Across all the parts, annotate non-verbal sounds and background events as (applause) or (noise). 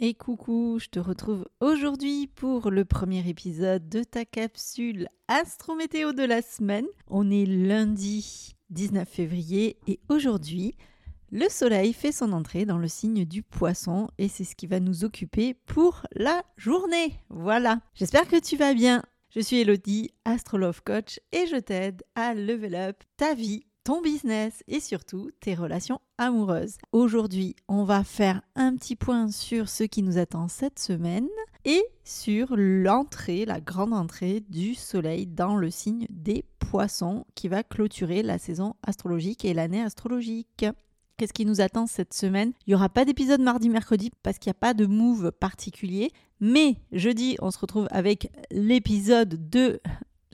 Et coucou, je te retrouve aujourd'hui pour le premier épisode de ta capsule Astrométéo de la semaine. On est lundi 19 février et aujourd'hui, le soleil fait son entrée dans le signe du poisson et c'est ce qui va nous occuper pour la journée. Voilà, j'espère que tu vas bien. Je suis Elodie, Astrolove Coach et je t'aide à level up ta vie ton business et surtout tes relations amoureuses. Aujourd'hui, on va faire un petit point sur ce qui nous attend cette semaine et sur l'entrée, la grande entrée du soleil dans le signe des poissons qui va clôturer la saison astrologique et l'année astrologique. Qu'est-ce qui nous attend cette semaine? Il n'y aura pas d'épisode mardi-mercredi parce qu'il n'y a pas de move particulier. Mais jeudi, on se retrouve avec l'épisode de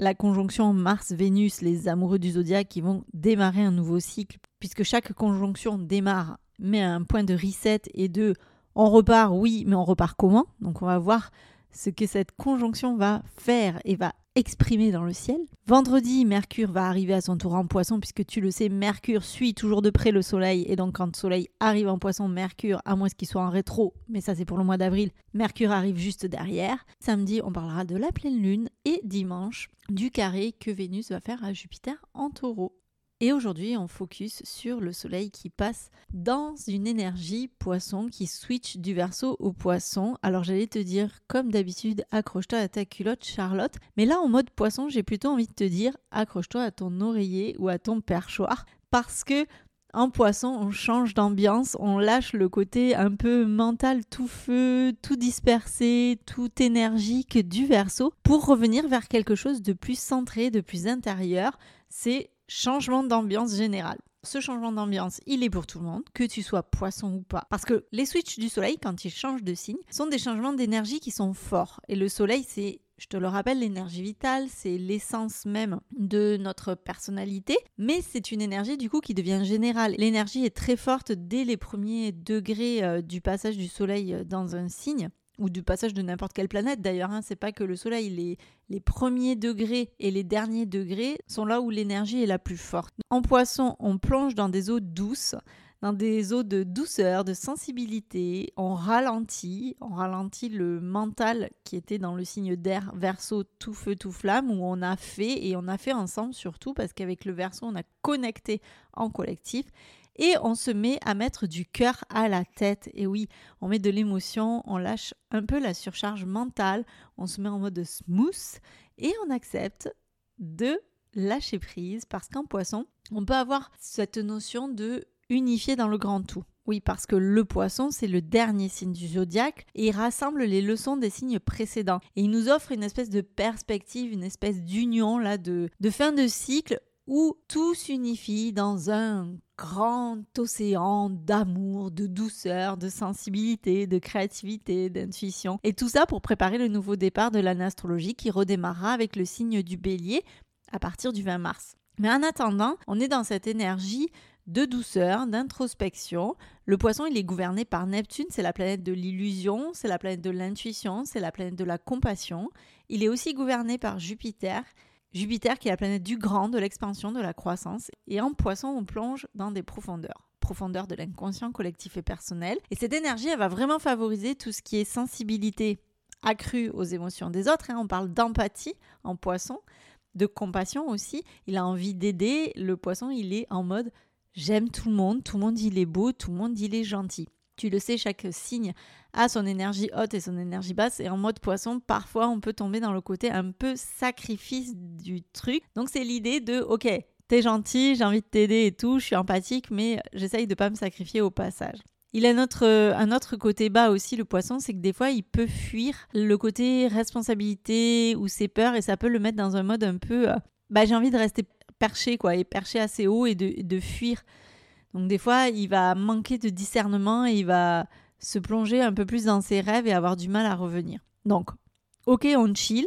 la conjonction Mars-Vénus, les amoureux du zodiaque qui vont démarrer un nouveau cycle, puisque chaque conjonction démarre, met un point de reset et de on repart, oui, mais on repart comment? Donc on va voir ce que cette conjonction va faire et va exprimer dans le ciel. Vendredi, Mercure va arriver à son tour en poisson, puisque tu le sais, Mercure suit toujours de près le Soleil, et donc quand le Soleil arrive en poisson, Mercure, à moins qu'il soit en rétro, mais ça c'est pour le mois d'avril, Mercure arrive juste derrière. Samedi, on parlera de la pleine lune, et dimanche, du carré que Vénus va faire à Jupiter en taureau. Et aujourd'hui, on focus sur le soleil qui passe dans une énergie poisson qui switch du verso au poisson. Alors j'allais te dire, comme d'habitude, accroche-toi à ta culotte, Charlotte. Mais là, en mode poisson, j'ai plutôt envie de te dire, accroche-toi à ton oreiller ou à ton perchoir. Parce que en poisson, on change d'ambiance, on lâche le côté un peu mental, tout feu, tout dispersé, tout énergique du verso pour revenir vers quelque chose de plus centré, de plus intérieur. C'est changement d'ambiance générale. Ce changement d'ambiance, il est pour tout le monde, que tu sois poisson ou pas. Parce que les switches du soleil, quand ils changent de signe, sont des changements d'énergie qui sont forts. Et le soleil, c'est je te le rappelle, l'énergie vitale, c'est l'essence même de notre personnalité, mais c'est une énergie du coup qui devient générale. L'énergie est très forte dès les premiers degrés euh, du passage du soleil euh, dans un signe ou du passage de n'importe quelle planète d'ailleurs. Hein. C'est pas que le Soleil, les, les premiers degrés et les derniers degrés sont là où l'énergie est la plus forte. En poisson, on plonge dans des eaux douces, dans des eaux de douceur, de sensibilité. On ralentit, on ralentit le mental qui était dans le signe d'air verso tout feu tout flamme où on a fait et on a fait ensemble surtout parce qu'avec le verso on a connecté en collectif et on se met à mettre du cœur à la tête. Et oui, on met de l'émotion, on lâche un peu la surcharge mentale, on se met en mode smooth et on accepte de lâcher prise parce qu'en poisson, on peut avoir cette notion de unifier dans le grand tout. Oui, parce que le poisson, c'est le dernier signe du zodiaque et il rassemble les leçons des signes précédents. Et il nous offre une espèce de perspective, une espèce d'union là de, de fin de cycle où tout s'unifie dans un grand océan d'amour, de douceur, de sensibilité, de créativité, d'intuition. Et tout ça pour préparer le nouveau départ de l'année astrologique qui redémarrera avec le signe du bélier à partir du 20 mars. Mais en attendant, on est dans cette énergie de douceur, d'introspection. Le poisson, il est gouverné par Neptune, c'est la planète de l'illusion, c'est la planète de l'intuition, c'est la planète de la compassion. Il est aussi gouverné par Jupiter, Jupiter qui est la planète du grand, de l'expansion, de la croissance. Et en poisson, on plonge dans des profondeurs. Profondeurs de l'inconscient collectif et personnel. Et cette énergie, elle va vraiment favoriser tout ce qui est sensibilité accrue aux émotions des autres. Hein. On parle d'empathie en poisson, de compassion aussi. Il a envie d'aider. Le poisson, il est en mode j'aime tout le monde, tout le monde il est beau, tout le monde il est gentil. Tu le sais, chaque signe a son énergie haute et son énergie basse. Et en mode poisson, parfois, on peut tomber dans le côté un peu sacrifice du truc. Donc, c'est l'idée de, ok, t'es gentil, j'ai envie de t'aider et tout, je suis empathique, mais j'essaye de pas me sacrifier au passage. Il a notre, un autre côté bas aussi, le poisson, c'est que des fois, il peut fuir le côté responsabilité ou ses peurs et ça peut le mettre dans un mode un peu, euh, bah, j'ai envie de rester perché, quoi, et perché assez haut et de, de fuir donc des fois, il va manquer de discernement et il va se plonger un peu plus dans ses rêves et avoir du mal à revenir. Donc, ok, on chill.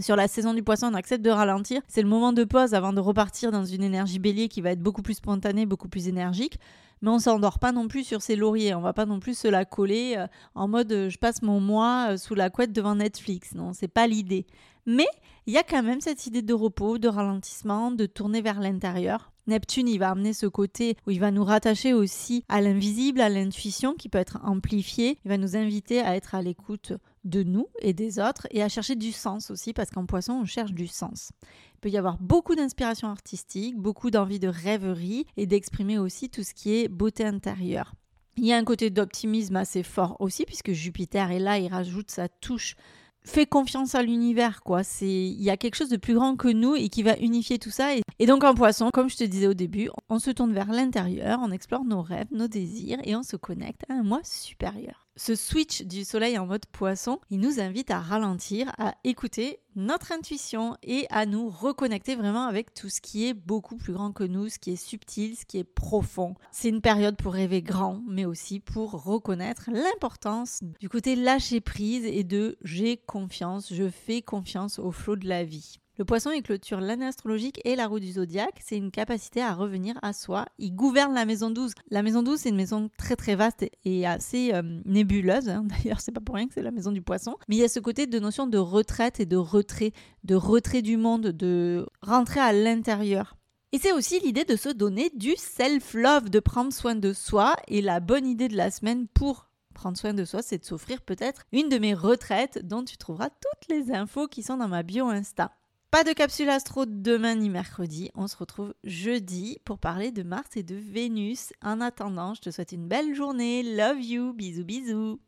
Sur la saison du poisson, on accepte de ralentir. C'est le moment de pause avant de repartir dans une énergie bélier qui va être beaucoup plus spontanée, beaucoup plus énergique. Mais on s'endort pas non plus sur ses lauriers. On va pas non plus se la coller euh, en mode euh, je passe mon mois euh, sous la couette devant Netflix. Non, c'est pas l'idée. Mais il y a quand même cette idée de repos, de ralentissement, de tourner vers l'intérieur Neptune, il va amener ce côté où il va nous rattacher aussi à l'invisible, à l'intuition qui peut être amplifiée. Il va nous inviter à être à l'écoute de nous et des autres et à chercher du sens aussi parce qu'en poisson, on cherche du sens. Il peut y avoir beaucoup d'inspiration artistique, beaucoup d'envie de rêverie et d'exprimer aussi tout ce qui est beauté intérieure. Il y a un côté d'optimisme assez fort aussi puisque Jupiter est là, il rajoute sa touche fais confiance à l'univers, quoi. C'est, il y a quelque chose de plus grand que nous et qui va unifier tout ça. Et, donc en poisson, comme je te disais au début, on se tourne vers l'intérieur, on explore nos rêves, nos désirs et on se connecte à un moi supérieur. Ce switch du soleil en mode poisson, il nous invite à ralentir, à écouter notre intuition et à nous reconnecter vraiment avec tout ce qui est beaucoup plus grand que nous, ce qui est subtil, ce qui est profond. C'est une période pour rêver grand, mais aussi pour reconnaître l'importance du côté lâcher prise et de j'ai confiance, je fais confiance au flot de la vie. Le poisson, il clôture l'année astrologique et la roue du zodiaque. C'est une capacité à revenir à soi. Il gouverne la maison 12. La maison 12, c'est une maison très très vaste et assez euh, nébuleuse. Hein. (laughs) D'ailleurs, c'est pas pour rien que c'est la maison du poisson. Mais il y a ce côté de notion de retraite et de retrait, de retrait du monde, de rentrer à l'intérieur. Et c'est aussi l'idée de se donner du self-love, de prendre soin de soi. Et la bonne idée de la semaine pour prendre soin de soi, c'est de s'offrir peut-être une de mes retraites dont tu trouveras toutes les infos qui sont dans ma bio Insta. Pas de capsule astro demain ni mercredi. On se retrouve jeudi pour parler de Mars et de Vénus. En attendant, je te souhaite une belle journée. Love you. Bisous bisous.